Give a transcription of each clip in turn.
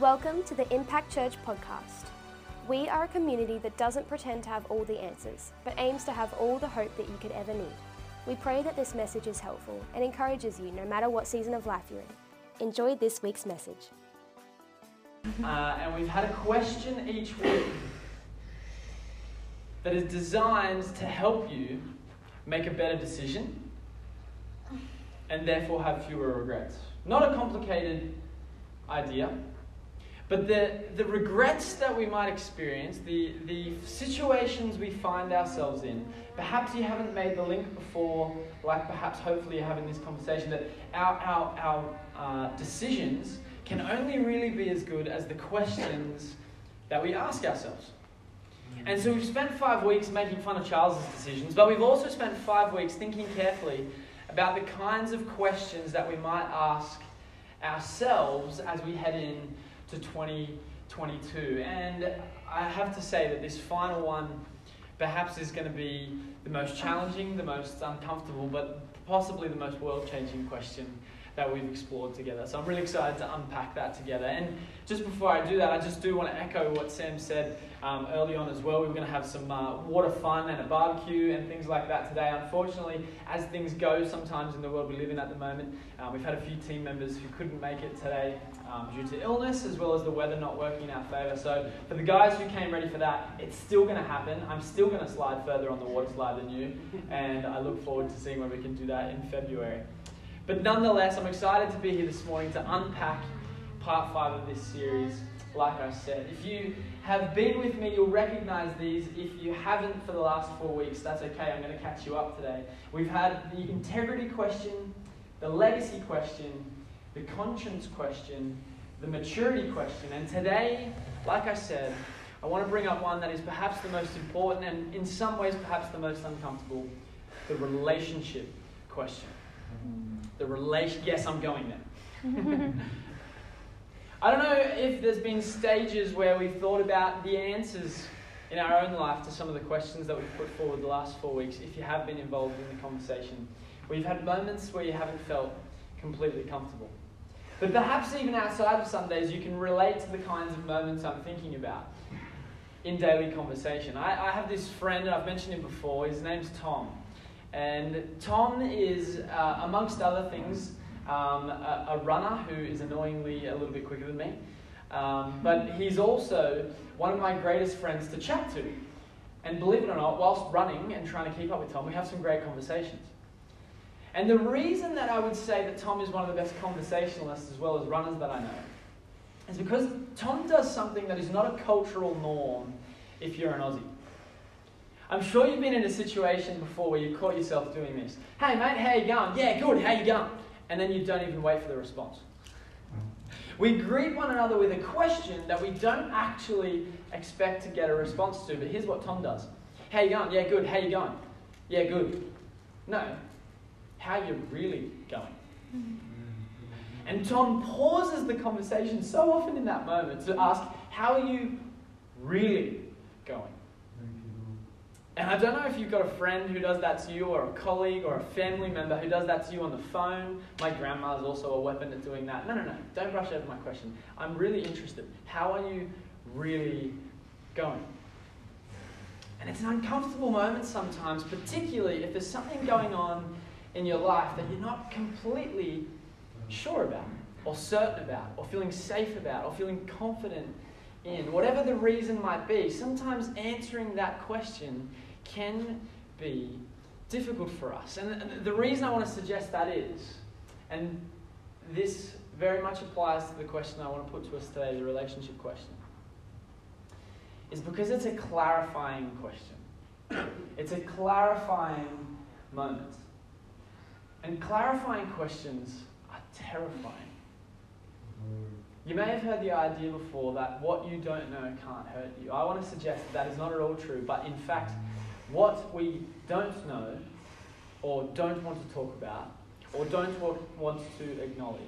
Welcome to the Impact Church podcast. We are a community that doesn't pretend to have all the answers, but aims to have all the hope that you could ever need. We pray that this message is helpful and encourages you no matter what season of life you're in. Enjoy this week's message. Uh, and we've had a question each week that is designed to help you make a better decision and therefore have fewer regrets. Not a complicated idea, but the, the regrets that we might experience, the, the situations we find ourselves in, perhaps you haven't made the link before, like perhaps hopefully you're having this conversation, that our, our, our uh, decisions can only really be as good as the questions that we ask ourselves. And so we've spent five weeks making fun of Charles's decisions, but we've also spent five weeks thinking carefully about the kinds of questions that we might ask ourselves as we head in to 2022. And I have to say that this final one perhaps is going to be the most challenging, the most uncomfortable, but possibly the most world changing question that we've explored together. So I'm really excited to unpack that together. And just before I do that, I just do want to echo what Sam said um, early on as well. We were going to have some uh, water fun and a barbecue and things like that today. Unfortunately, as things go sometimes in the world we live in at the moment, uh, we've had a few team members who couldn't make it today um, due to illness as well as the weather not working in our favour. So for the guys who came ready for that, it's still going to happen. I'm still going to slide further on the water slide than you, and I look forward to seeing when we can do that in February. But nonetheless, I'm excited to be here this morning to unpack part five of this series. Like I said, if you have been with me, you'll recognize these. If you haven't for the last four weeks, that's okay. I'm going to catch you up today. We've had the integrity question, the legacy question, the conscience question, the maturity question. And today, like I said, I want to bring up one that is perhaps the most important and in some ways perhaps the most uncomfortable the relationship question. Mm-hmm. The relation. Yes, I'm going there. I don't know if there's been stages where we've thought about the answers in our own life to some of the questions that we've put forward the last four weeks. If you have been involved in the conversation, we've had moments where you haven't felt completely comfortable. But perhaps even outside of Sundays, you can relate to the kinds of moments I'm thinking about in daily conversation. I, I have this friend, and I've mentioned him before. His name's Tom. And Tom is, uh, amongst other things, um, a, a, runner who is annoyingly a little bit quicker than me. Um, but he's also one of my greatest friends to chat to. And believe it or not, whilst running and trying to keep up with Tom, we have some great conversations. And the reason that I would say that Tom is one of the best conversationalists as well as runners that I know is because Tom does something that is not a cultural norm if you're an Aussie. I'm sure you've been in a situation before where you caught yourself doing this. Hey mate, how you going? Yeah, good, how you going? And then you don't even wait for the response. We greet one another with a question that we don't actually expect to get a response to, but here's what Tom does. How you going? Yeah, good. How you going? Yeah, good. No. How you really going? And Tom pauses the conversation so often in that moment to ask, How are you really going? And I don't know if you've got a friend who does that to you, or a colleague, or a family member who does that to you on the phone. My grandma's also a weapon at doing that. No, no, no. Don't brush over my question. I'm really interested. How are you really going? And it's an uncomfortable moment sometimes, particularly if there's something going on in your life that you're not completely sure about, or certain about, or feeling safe about, or feeling confident in. Whatever the reason might be, sometimes answering that question can be difficult for us. And the reason I want to suggest that is, and this very much applies to the question I want to put to us today, the relationship question, is because it's a clarifying question. It's a clarifying moment. And clarifying questions are terrifying. You may have heard the idea before that what you don't know can't hurt you. I want to suggest that, that is not at all true, but in fact, what we don't know or don't want to talk about or don't want to acknowledge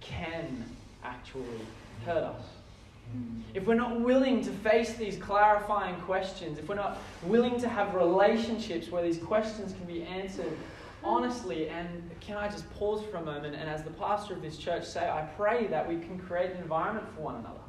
can actually hurt us. Hmm. If we're not willing to face these clarifying questions, if we're not willing to have relationships where these questions can be answered honestly, and can I just pause for a moment and, as the pastor of this church, say, I pray that we can create an environment for one another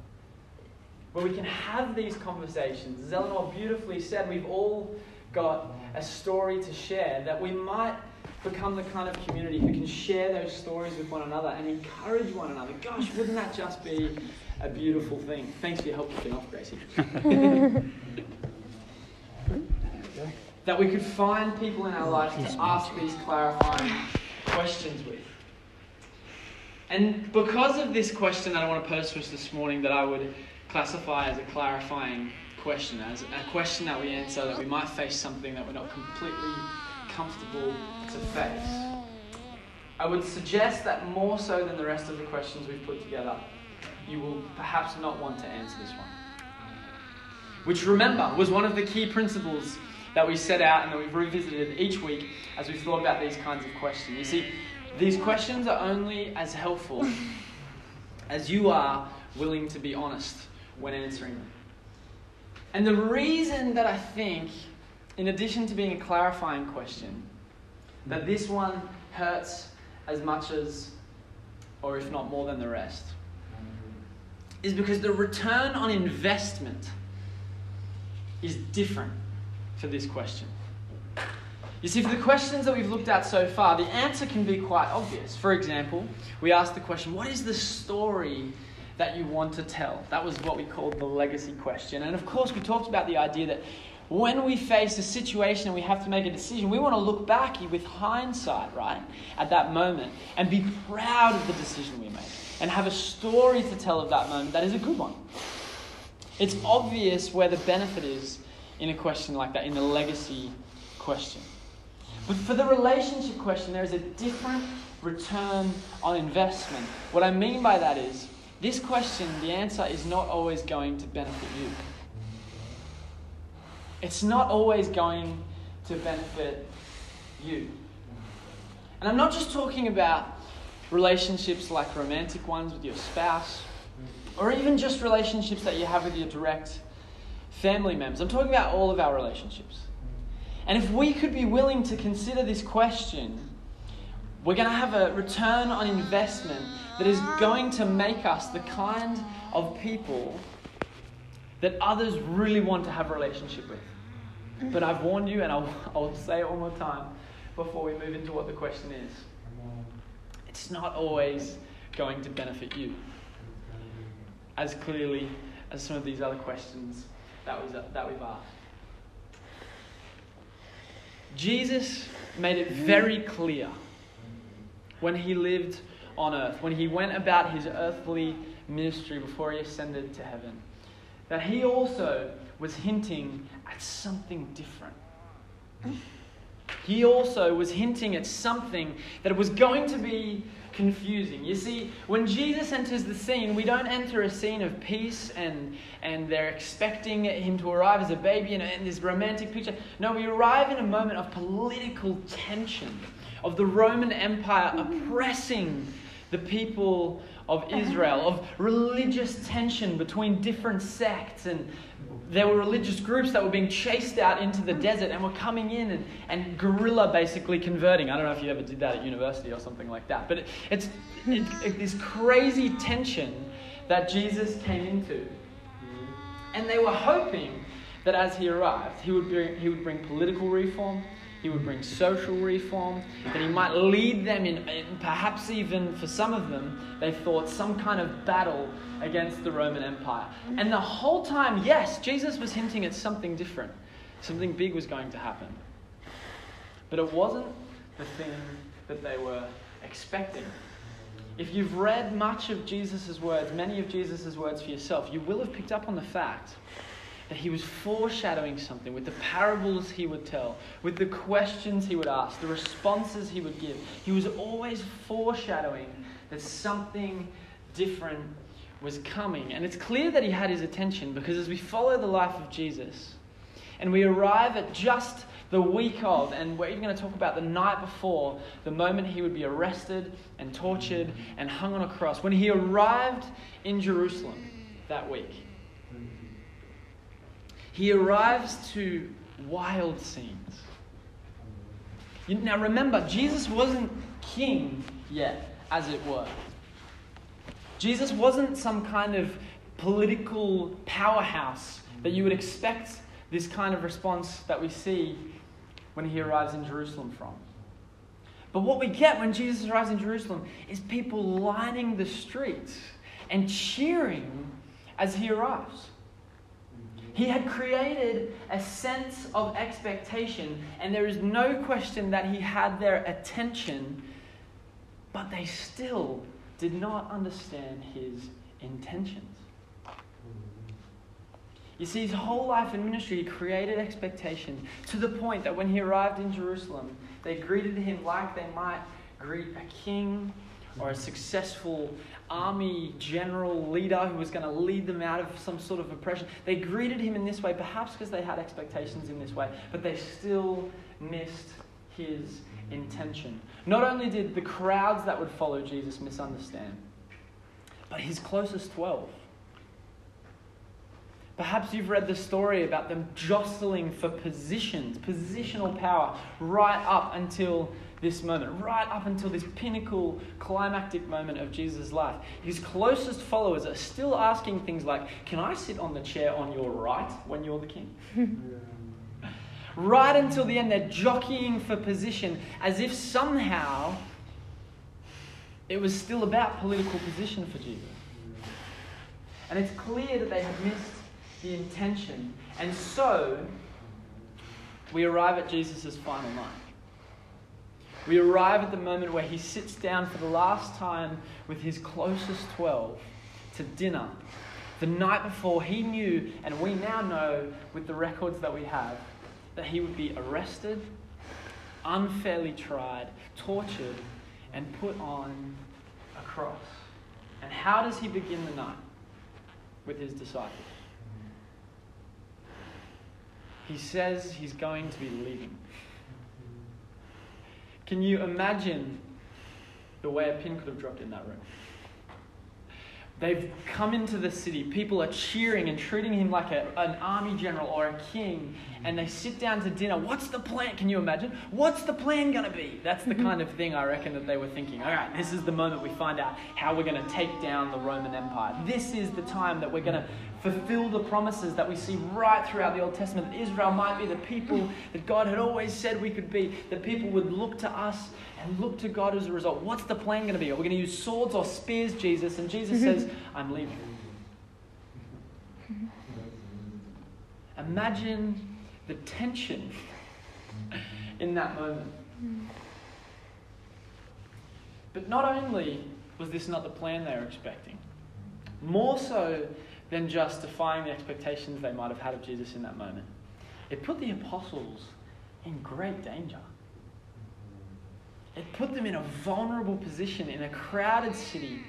where we can have these conversations. As Eleanor beautifully said, we've all got a story to share, that we might become the kind of community who can share those stories with one another and encourage one another. Gosh, wouldn't that just be a beautiful thing? Thanks for your help looking off, Gracie. that we could find people in our lives to ask these clarifying questions with. And because of this question that I want to pose to us this morning, that I would classify as a clarifying question, as a question that we answer that we might face something that we're not completely comfortable to face. I would suggest that more so than the rest of the questions we've put together, you will perhaps not want to answer this one. Which, remember, was one of the key principles that we set out and that we've revisited each week as we've thought about these kinds of questions. You see, these questions are only as helpful as you are willing to be honest when answering them. And the reason that I think, in addition to being a clarifying question, that this one hurts as much as, or if not more than the rest, is because the return on investment is different for this question. You see, for the questions that we've looked at so far, the answer can be quite obvious. For example, we asked the question, What is the story that you want to tell? That was what we called the legacy question. And of course, we talked about the idea that when we face a situation and we have to make a decision, we want to look back with hindsight, right, at that moment and be proud of the decision we made and have a story to tell of that moment that is a good one. It's obvious where the benefit is in a question like that, in the legacy question. But for the relationship question, there is a different return on investment. What I mean by that is, this question, the answer is not always going to benefit you. It's not always going to benefit you. And I'm not just talking about relationships like romantic ones with your spouse, or even just relationships that you have with your direct family members. I'm talking about all of our relationships. And if we could be willing to consider this question, we're going to have a return on investment that is going to make us the kind of people that others really want to have a relationship with. But I've warned you, and I'll, I'll say it one more time before we move into what the question is. It's not always going to benefit you as clearly as some of these other questions that, was, that we've asked. Jesus made it very clear when he lived on earth, when he went about his earthly ministry before he ascended to heaven, that he also was hinting at something different. He also was hinting at something that was going to be confusing. You see, when Jesus enters the scene, we don't enter a scene of peace and, and they're expecting him to arrive as a baby in, in this romantic picture. No, we arrive in a moment of political tension, of the Roman Empire oppressing the people of Israel, of religious tension between different sects and there were religious groups that were being chased out into the desert and were coming in and, and guerrilla basically converting. I don't know if you ever did that at university or something like that, but it, it's it, it, this crazy tension that Jesus came into. And they were hoping that as he arrived, he would bring, he would bring political reform, he would bring social reform, that he might lead them in, perhaps even for some of them, they thought some kind of battle against the Roman Empire. And the whole time, yes, Jesus was hinting at something different. Something big was going to happen. But it wasn't the thing that they were expecting. If you've read much of Jesus' words, many of Jesus' words for yourself, you will have picked up on the fact that he was foreshadowing something with the parables he would tell, with the questions he would ask, the responses he would give. He was always foreshadowing that something different was coming. And it's clear that he had his attention because as we follow the life of Jesus and we arrive at just the week of, and we're even going to talk about the night before, the moment he would be arrested and tortured and hung on a cross, when he arrived in Jerusalem that week he arrives to wild scenes. Now remember, Jesus wasn't king yet, as it were. Jesus wasn't some kind of political powerhouse that you would expect this kind of response that we see when he arrives in Jerusalem from. But what we get when Jesus arrives in Jerusalem is people lining the streets and cheering as he arrives. He had created a sense of expectation, and there is no question that he had their attention, but they still did not understand his intentions. You see, his whole life in ministry, he created expectation to the point that when he arrived in Jerusalem, they greeted him like they might greet a king or a successful army general leader who was going to lead them out of some sort of oppression. They greeted him in this way, perhaps because they had expectations in this way, but they still missed his intention. Not only did the crowds that would follow Jesus misunderstand, but his closest 12 Perhaps you've read the story about them jostling for positions, positional power, right up until this moment, right up until this pinnacle, climactic moment of Jesus' life. His closest followers are still asking things like, Can I sit on the chair on your right when you're the king? right until the end, they're jockeying for position as if somehow it was still about political position for Jesus. And it's clear that they have missed the intention. And so, we arrive at Jesus' final night. We arrive at the moment where he sits down for the last time with his closest 12 to dinner. The night before, he knew, and we now know with the records that we have, that he would be arrested, unfairly tried, tortured, and put on a cross. And how does he begin the night? With his disciples he says he's going to be leaving. Can you imagine the way a pin could have dropped in that room? They've come into the city. People are cheering and treating him like a, an army general or a king. And they sit down to dinner. What's the plan? Can you imagine? What's the plan going to be? That's the kind of thing I reckon that they were thinking. All right, this is the moment we find out how we're going to take down the Roman Empire. This is the time that we're going to fulfill the promises that we see right throughout the Old Testament. That Israel might be the people that God had always said we could be. That people would look to us and look to God as a result. What's the plan going to be? Are we going to use swords or spears, Jesus? And Jesus mm-hmm. says, I'm leaving. Imagine the tension in that moment. But not only was this not the plan they were expecting, more so than just defying the expectations they might have had of Jesus in that moment, it put the apostles in great danger. It put them in a vulnerable position in a crowded city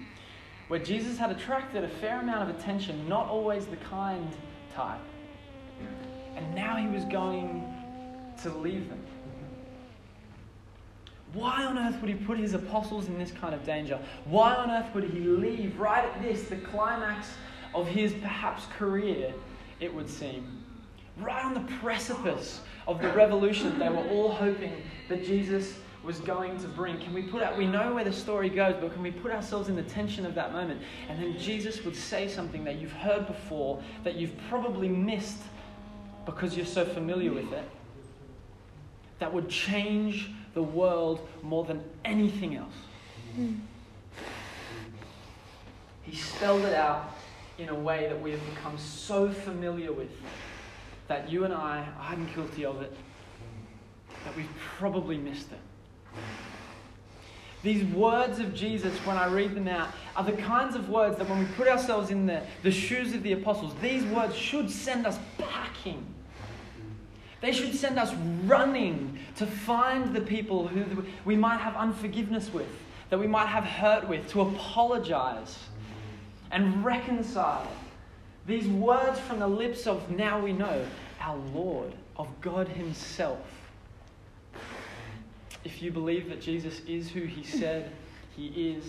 where Jesus had attracted a fair amount of attention, not always the kind type. And now he was going to leave them. Why on earth would he put his apostles in this kind of danger? Why on earth would he leave right at this, the climax of his perhaps career, it would seem? Right on the precipice of the revolution they were all hoping that Jesus was going to bring. Can we put out, we know where the story goes, but can we put ourselves in the tension of that moment? And then Jesus would say something that you've heard before, that you've probably missed because you're so familiar with it, that would change the world more than anything else. Mm. He spelled it out in a way that we have become so familiar with that you and I, I'm guilty of it, that we've probably missed it. These words of Jesus, when I read them out, are the kinds of words that when we put ourselves in the, the shoes of the apostles, these words should send us packing. They should send us running to find the people who we might have unforgiveness with, that we might have hurt with, to apologize and reconcile. These words from the lips of now we know our Lord, of God Himself if you believe that Jesus is who he said he is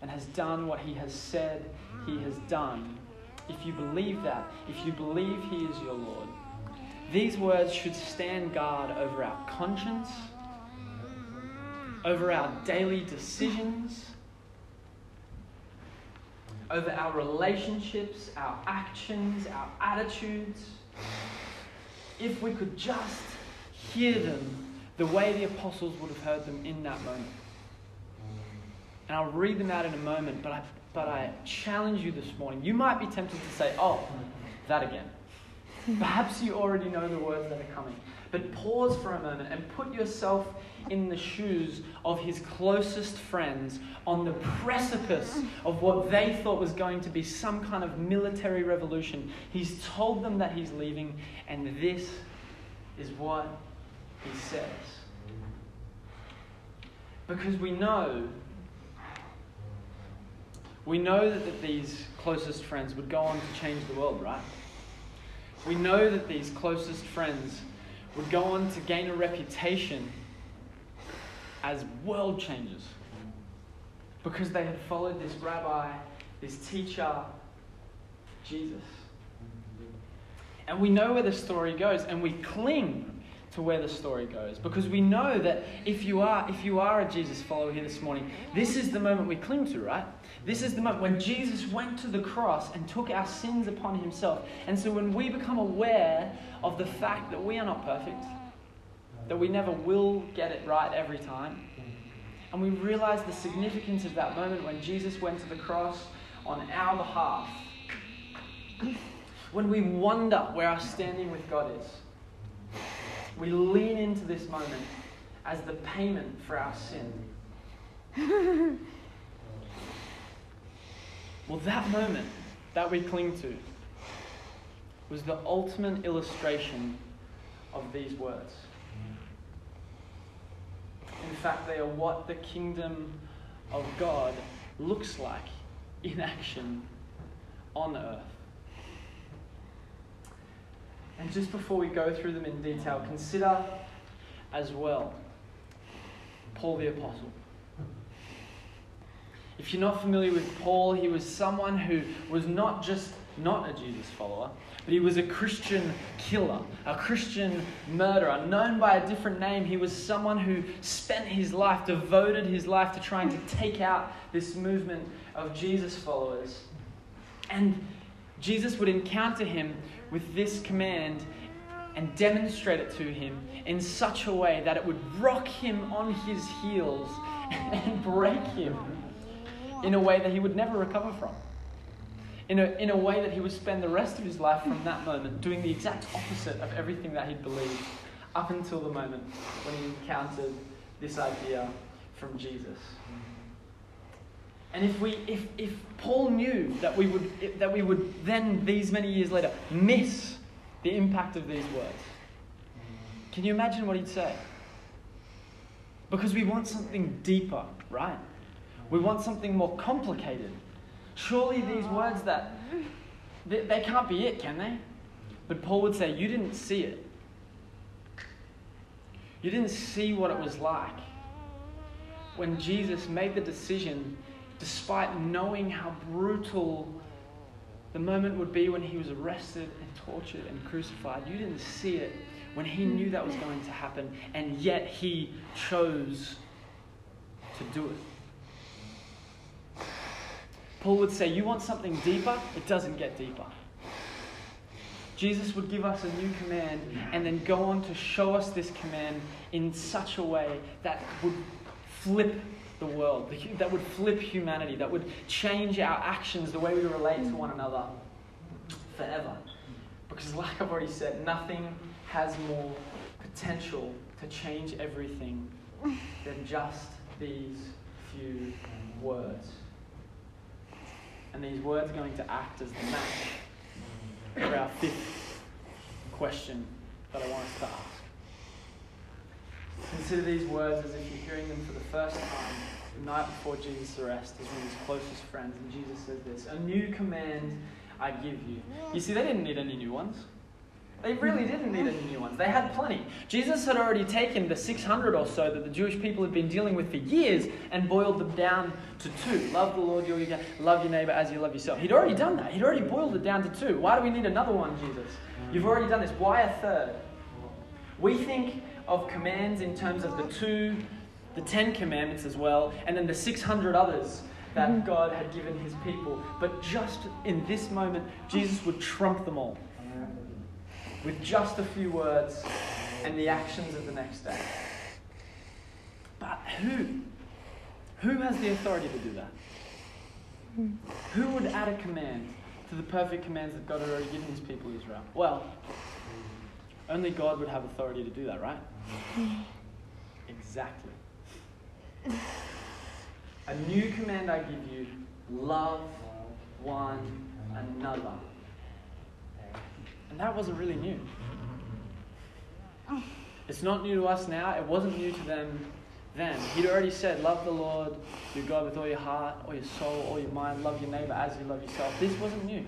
and has done what he has said he has done, if you believe that, if you believe he is your Lord, these words should stand guard over our conscience over our daily decisions, over our relationships, our actions, our attitudes. If we could just hear them the way the apostles would have heard them in that moment. And I'll read them out in a moment, but I, but I challenge you this morning. You might be tempted to say, oh, that again. Perhaps you already know the words that are coming. But pause for a moment and put yourself in the shoes of his closest friends on the precipice of what they thought was going to be some kind of military revolution. He's told them that he's leaving, and this is what he says. Because we know, we know that, these closest friends would go on to change the world, right? We know that these closest friends would go on to gain a reputation as world changers because they had followed this rabbi, this teacher, Jesus. And we know where the story goes, and we cling to where the story goes because we know that if you are if you are a Jesus follower here this morning this is the moment we cling to right this is the moment when Jesus went to the cross and took our sins upon himself and so when we become aware of the fact that we are not perfect that we never will get it right every time and we realize the significance of that moment when Jesus went to the cross on our behalf when we wonder where our standing with God is we lean into this moment as the payment for our sin. well, that moment that we cling to was the ultimate illustration of these words. In fact, they are what the kingdom of God looks like in action on earth. And just before we go through them in detail, consider as well Paul the Apostle. If you're not familiar with Paul, he was someone who was not just not a Jesus follower, but he was a Christian killer, a Christian murderer. Known by a different name, he was someone who spent his life, devoted his life to trying to take out this movement of Jesus followers. And Jesus would encounter him with this command and demonstrate it to him in such a way that it would rock him on his heels and break him in a way that he would never recover from. In a, in a way that he would spend the rest of his life from that moment doing the exact opposite of everything that he'd believed up until the moment when he encountered this idea from Jesus. And if, we, if, if Paul knew that we, would, that we would then, these many years later, miss the impact of these words, can you imagine what he'd say? Because we want something deeper, right? We want something more complicated. Surely these words that, they, they can't be it, can they? But Paul would say, You didn't see it. You didn't see what it was like when Jesus made the decision despite knowing how brutal the moment would be when he was arrested and tortured and crucified. You didn't see it when he knew that was going to happen, and yet he chose to do it. Paul would say, You want something deeper? It doesn't get deeper. Jesus would give us a new command and then go on to show us this command in such a way that would flip the world, that would flip humanity, that would change our actions, the way we relate to one another forever. Because, like I've already said, nothing has more potential to change everything than just these few words. And these words are going to act as the match for our fifth question that I want us to ask. Consider these words as if you're hearing them for the first time the night before Jesus' arrest as one of his closest friends. And Jesus says this A new command I give you. You see, they didn't need any new ones. They really mm-hmm. didn't need any new ones. They had plenty. Jesus had already taken the 600 or so that the Jewish people had been dealing with for years and boiled them down to two. Love the Lord your God, love your neighbor as you love yourself. He'd already done that. He'd already boiled it down to two. Why do we need another one, Jesus? Mm-hmm. You've already done this. Why a third? We think of commands in terms of the two the Ten Commandments as well, and then the 600 others that mm-hmm. God had given his people. But just in this moment, Jesus would trump them all with just a few words and the actions of the next day. But who? Who has the authority to do that? Who would add a command to the perfect commands that God had already given his people Israel? Well, only God would have authority to do that, right? Exactly. A new command I give you love one another. And that wasn't really new. Mm-hmm. Mm-hmm. It's not new to us now. It wasn't new to them then. He'd already said, Love the Lord, your God, with all your heart, all your soul, all your mind. Love your neighbor as you love yourself. This wasn't new.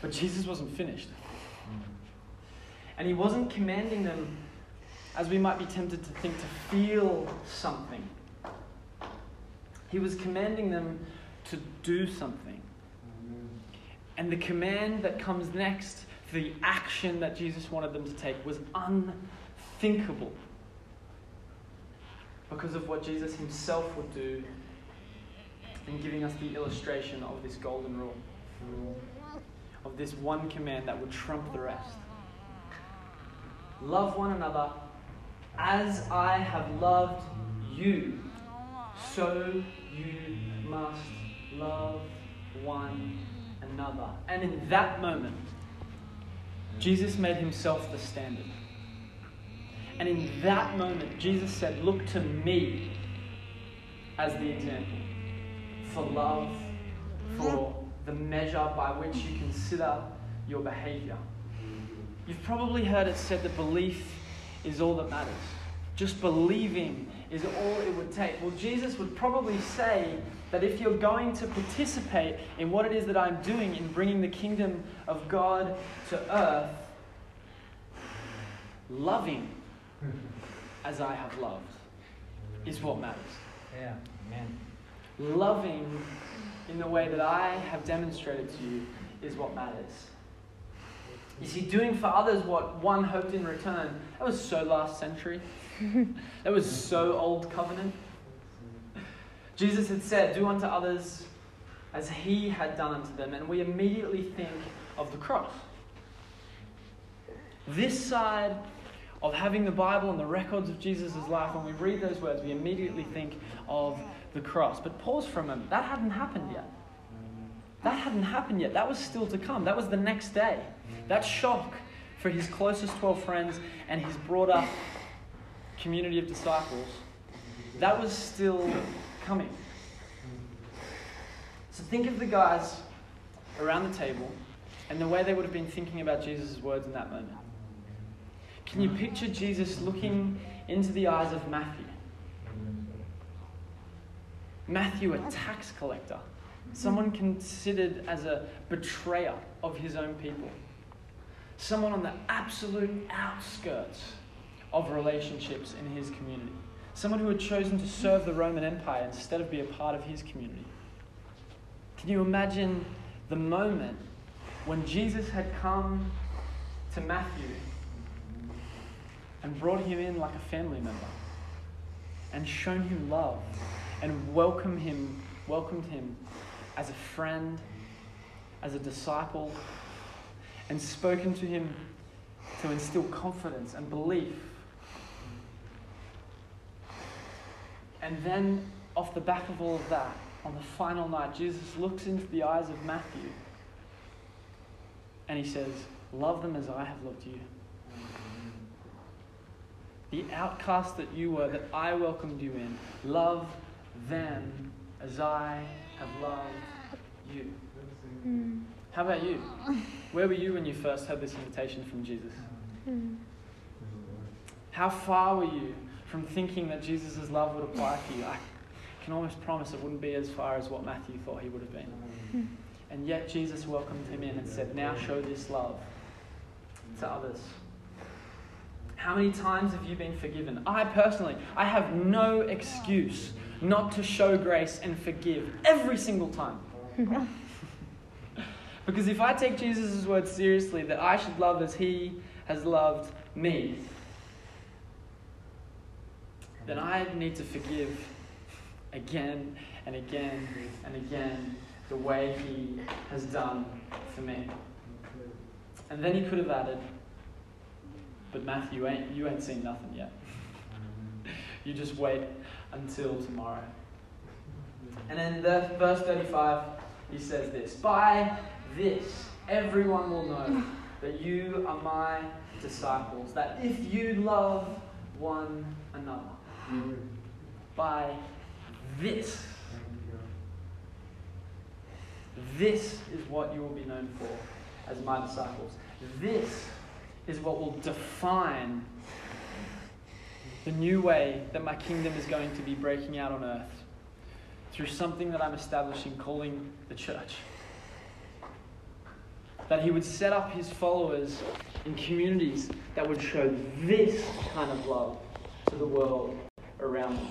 But Jesus wasn't finished. Mm-hmm. And he wasn't commanding them, as we might be tempted to think, to feel something. He was commanding them to do something. And the command that comes next, the action that Jesus wanted them to take, was unthinkable because of what Jesus himself would do in giving us the illustration of this golden rule, of this one command that would trump the rest. Love one another as I have loved you, so you must love one another. And in that moment, Jesus made himself the standard. And in that moment, Jesus said, Look to me as the example for love, for the measure by which you consider your behavior. You've probably heard it said that belief is all that matters. Just believing is all it would take. Well, Jesus would probably say that if you're going to participate in what it is that I'm doing in bringing the kingdom of God to earth, loving as I have loved is what matters. Yeah, amen. Loving in the way that I have demonstrated to you is what matters. You see, doing for others what one hoped in return, that was so last century. that was so old covenant. Jesus had said, Do unto others as he had done unto them. And we immediately think of the cross. This side of having the Bible and the records of Jesus' life, when we read those words, we immediately think of the cross. But pause for a moment. That hadn't happened yet. That hadn't happened yet. That was still to come. That was the next day. That shock for his closest 12 friends and his broader community of disciples, that was still coming. So think of the guys around the table and the way they would have been thinking about Jesus' words in that moment. Can you picture Jesus looking into the eyes of Matthew? Matthew, a tax collector, someone considered as a betrayer of his own people, someone on the absolute outskirts of relationships in his community, someone who had chosen to serve the Roman Empire instead of be a part of his community. Can you imagine the moment when Jesus had come to Matthew and brought him in like a family member and shown him love and welcomed him, welcomed him as a friend, as a disciple, and spoken to him to instill confidence and belief. And then, off the back of all of that, on the final night, Jesus looks into the eyes of Matthew and he says, Love them as I have loved you. The outcast that you were, that I welcomed you in, love them as I have loved you. Mm. How about you? Where were you when you first heard this invitation from Jesus? Mm. How far were you from thinking that Jesus' love would apply to you? I can almost promise it wouldn't be as far as what Matthew thought he would have been. Hmm. And yet Jesus welcomed him in and said, Now show this love to others. How many times have you been forgiven? I personally, I have no excuse not to show grace and forgive every single time. because if I take Jesus' word seriously, that I should love as he has loved me, then I need to forgive again and again and again the way He has done for me. And then He could have added, But Matthew, ain't, you ain't seen nothing yet. you just wait until tomorrow. And then the, verse 35, he says this By this, everyone will know that you are my disciples, that if you love one another, by this, this is what you will be known for as my disciples. This is what will define the new way that my kingdom is going to be breaking out on earth through something that I'm establishing, calling the church. That he would set up his followers in communities that would show this kind of love to the world around them.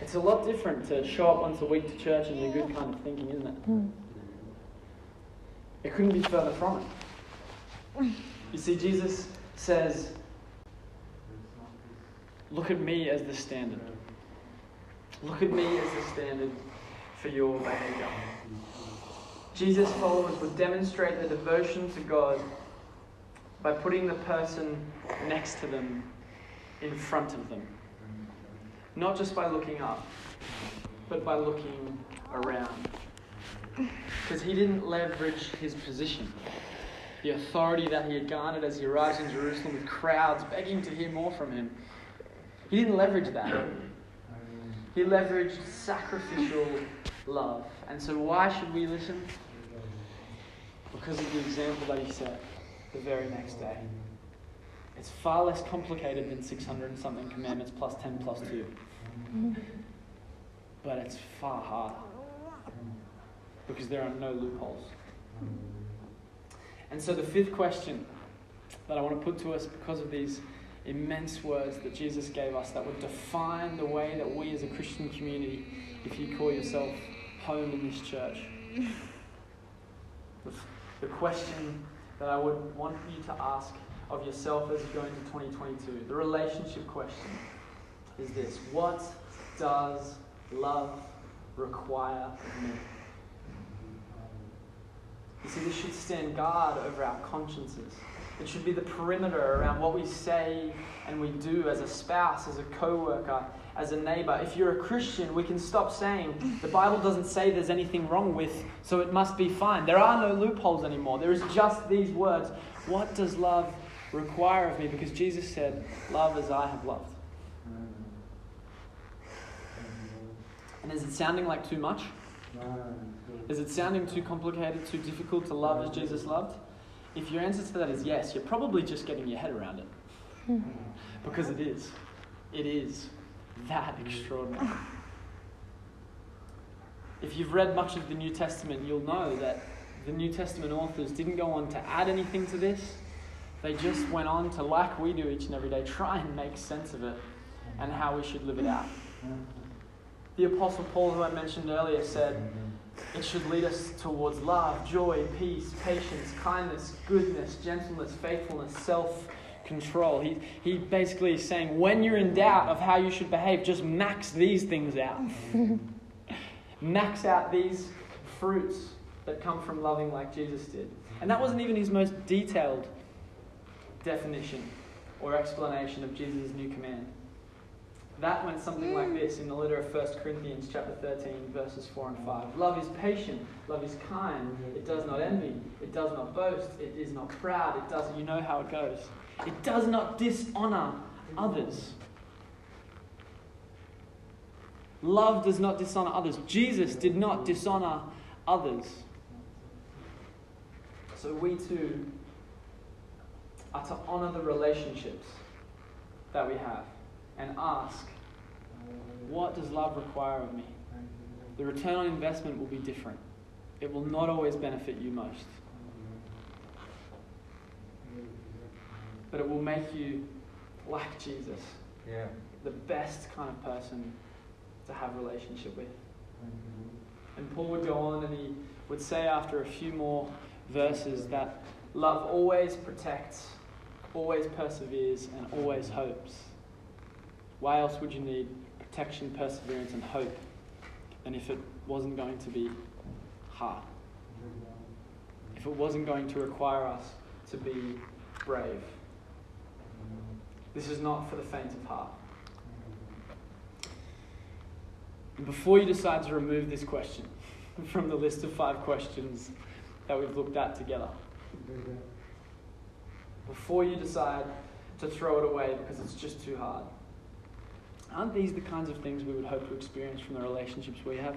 It's a lot different to show up once a week to church and do good kind of thinking, isn't it? Hmm. It couldn't be further from it. You see, Jesus says, Look at me as the standard. Look at me as the standard for your behavior. Jesus' followers would demonstrate their devotion to God by putting the person next to them in front of them. Not just by looking up, but by looking around. Because he didn't leverage his position, the authority that he had garnered as he arrived in Jerusalem with crowds begging to hear more from him. He didn't leverage that. He leveraged sacrificial love. And so, why should we listen? Because of the example that he set the very next day. It's far less complicated than 600 and something commandments plus 10 plus 2. But it's far harder because there are no loopholes. And so, the fifth question that I want to put to us because of these immense words that Jesus gave us that would define the way that we as a Christian community, if you call yourself home in this church, the, the question that I would want you to ask of yourself as you go into 2022, the relationship question is this What does love require of me? You see, this should stand guard over our consciences. It should be the perimeter around what we say and we do as a spouse, as a co worker, as a neighbor. If you're a Christian, we can stop saying the Bible doesn't say there's anything wrong with, so it must be fine. There are no loopholes anymore. There is just these words What does love require of me? Because Jesus said, Love as I have loved. And is it sounding like too much? Is it sounding too complicated, too difficult to love as Jesus loved? If your answer to that is yes, you're probably just getting your head around it. Because it is. It is that extraordinary. If you've read much of the New Testament, you'll know that the New Testament authors didn't go on to add anything to this. They just went on to, like we do each and every day, try and make sense of it and how we should live it out. The Apostle Paul, who I mentioned earlier, said, it should lead us towards love, joy, peace, patience, kindness, goodness, gentleness, faithfulness, self control. He, he basically is saying when you're in doubt of how you should behave, just max these things out. max out these fruits that come from loving like Jesus did. And that wasn't even his most detailed definition or explanation of Jesus' new command. That went something like hmm. this in the letter of 1 Corinthians chapter 13 verses 4 and 5. Love is patient, love is kind, it does not envy, it does not boast, it is not proud, it does you know how it goes. It does not dishonor others. Love does not dishonor others. Jesus did not dishonor others. So we too are to honor the relationships that we have and ask, what does love require of me? The return on investment will be different. It will not always benefit you most. But it will make you like Jesus. Yeah. The best kind of person to have a relationship with. And Paul would go on and he would say after a few more verses that love always protects, always perseveres, and always hopes. Why else would you need protection, perseverance, and hope than if it wasn't going to be hard? If it wasn't going to require us to be brave? This is not for the faint of heart. And before you decide to remove this question from the list of five questions that we've looked at together, before you decide to throw it away because it's just too hard, aren't these the kinds of things we would hope to experience from the relationships we have?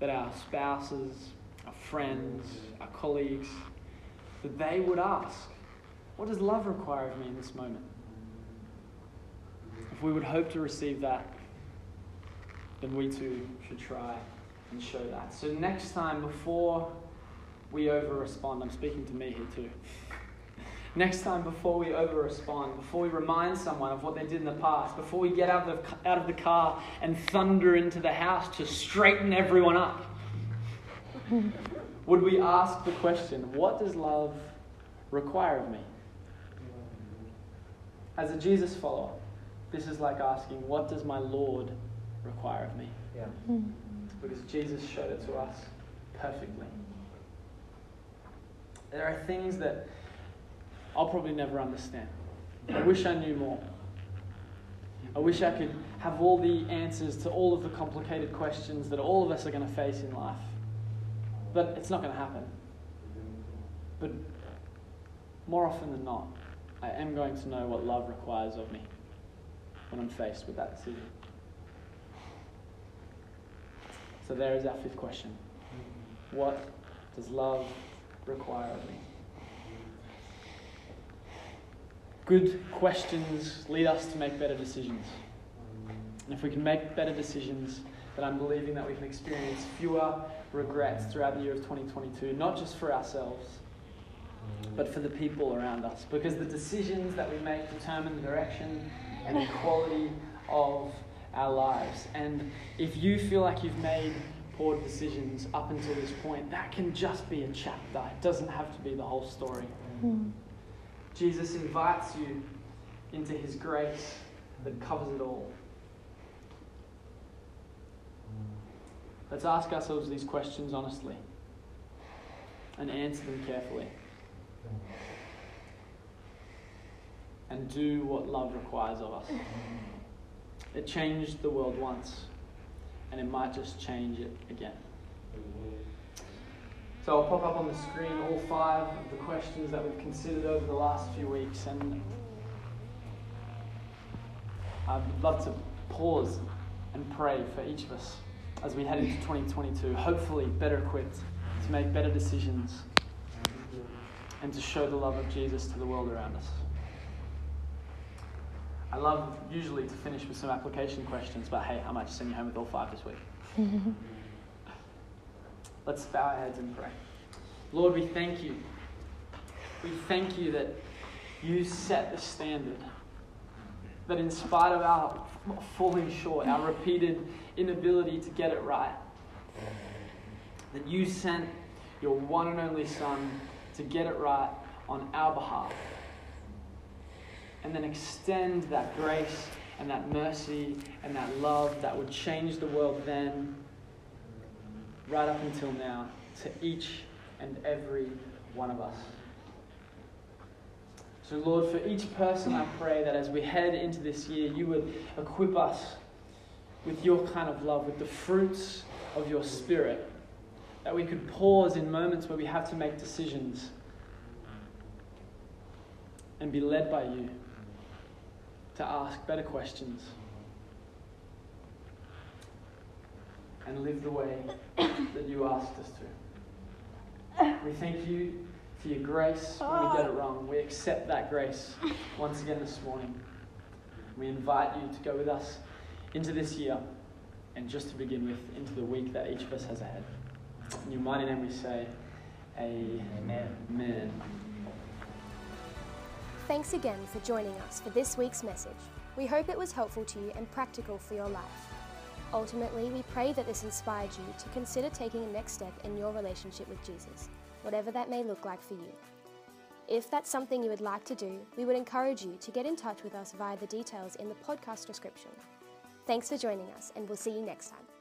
That our spouses, our friends, our colleagues, that they would ask, What does love require of me in this moment? If we would hope to receive that, then we too should try and show that. So, next time, before we over respond, I'm speaking to me here too. Next time, before we over respond, before we remind someone of what they did in the past, before we get out of the, out of the car and thunder into the house to straighten everyone up, would we ask the question, What does love require of me? As a Jesus follower, this is like asking, What does my Lord require of me? Yeah. Hmm. Because Jesus showed it to us perfectly. There are things that I'll probably never understand. I wish I knew more. I wish I could have all the answers to all of the complicated questions that all of us are going to face in life. But it's not going to happen. But more often than not, I am going to know what love requires of me when I'm faced with that decision. So there is our fifth question. What does love require of me? Good questions lead us to make better decisions. And if we can make better decisions, then I'm believing that we can experience fewer regrets throughout the year of 2022, not just for ourselves, but for the people around us. Because the decisions that we make determine the direction and the quality of our lives. And if you feel like you've made poor decisions up until this point, that can just be a chapter. It doesn't have to be the whole story. Hmm. Jesus invites you into his grace that covers it all. Let's ask ourselves these questions honestly and answer them carefully. And do what love requires of us. It changed the world once, and it might just change it again. So I'll pop up on the screen all five of the questions that we've considered over the last few weeks, and I'd love to pause and pray for each of us as we head into 2022, hopefully better equipped to make better decisions and to show the love of Jesus to the world around us. I love usually to finish with some application questions, but hey, I might just send you home with all five this week. Let's bow our heads and pray. Lord, we thank you. We thank you that you set the standard. That in spite of our falling short, our repeated inability to get it right, that you sent your one and only Son to get it right on our behalf. And then extend that grace and that mercy and that love that would change the world then right up until now to each and every one of us. So, Lord, for each person, I pray that as we head into this year, you would equip us with your kind of love, with the fruits of your Spirit, that we could pause in moments where we have to make decisions and be led by you to ask better questions and live the way that you asked us to. We thank you for your grace when we get it wrong. We accept that grace once again this morning. We invite you to go with us into this year and just to begin with, into the week that each of us has ahead. In your mighty name we say, Amen. Amen. Thanks again for joining us for this week's message. We hope it was helpful to you and practical for your life. Ultimately, we pray that this inspired you to consider taking a next step in your relationship with Jesus, whatever that may look like for you. If that's something you would like to do, we would encourage you to get in touch with us via the details in the podcast description. Thanks for joining us, and we'll see you next time.